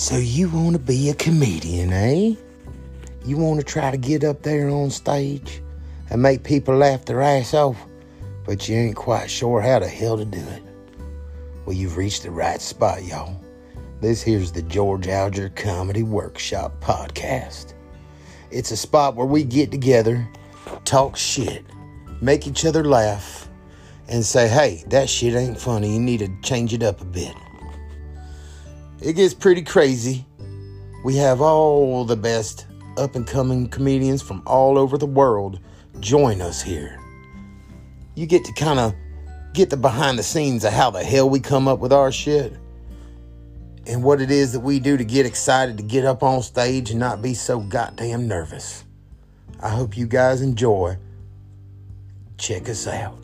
So you want to be a comedian, eh? You want to try to get up there on stage and make people laugh their ass off, but you ain't quite sure how the hell to do it. Well, you've reached the right spot, y'all. This here's the George Alger Comedy Workshop podcast. It's a spot where we get together, talk shit, make each other laugh, and say, hey, that shit ain't funny. You need to change it up a bit. It gets pretty crazy. We have all the best up and coming comedians from all over the world join us here. You get to kind of get the behind the scenes of how the hell we come up with our shit and what it is that we do to get excited to get up on stage and not be so goddamn nervous. I hope you guys enjoy. Check us out.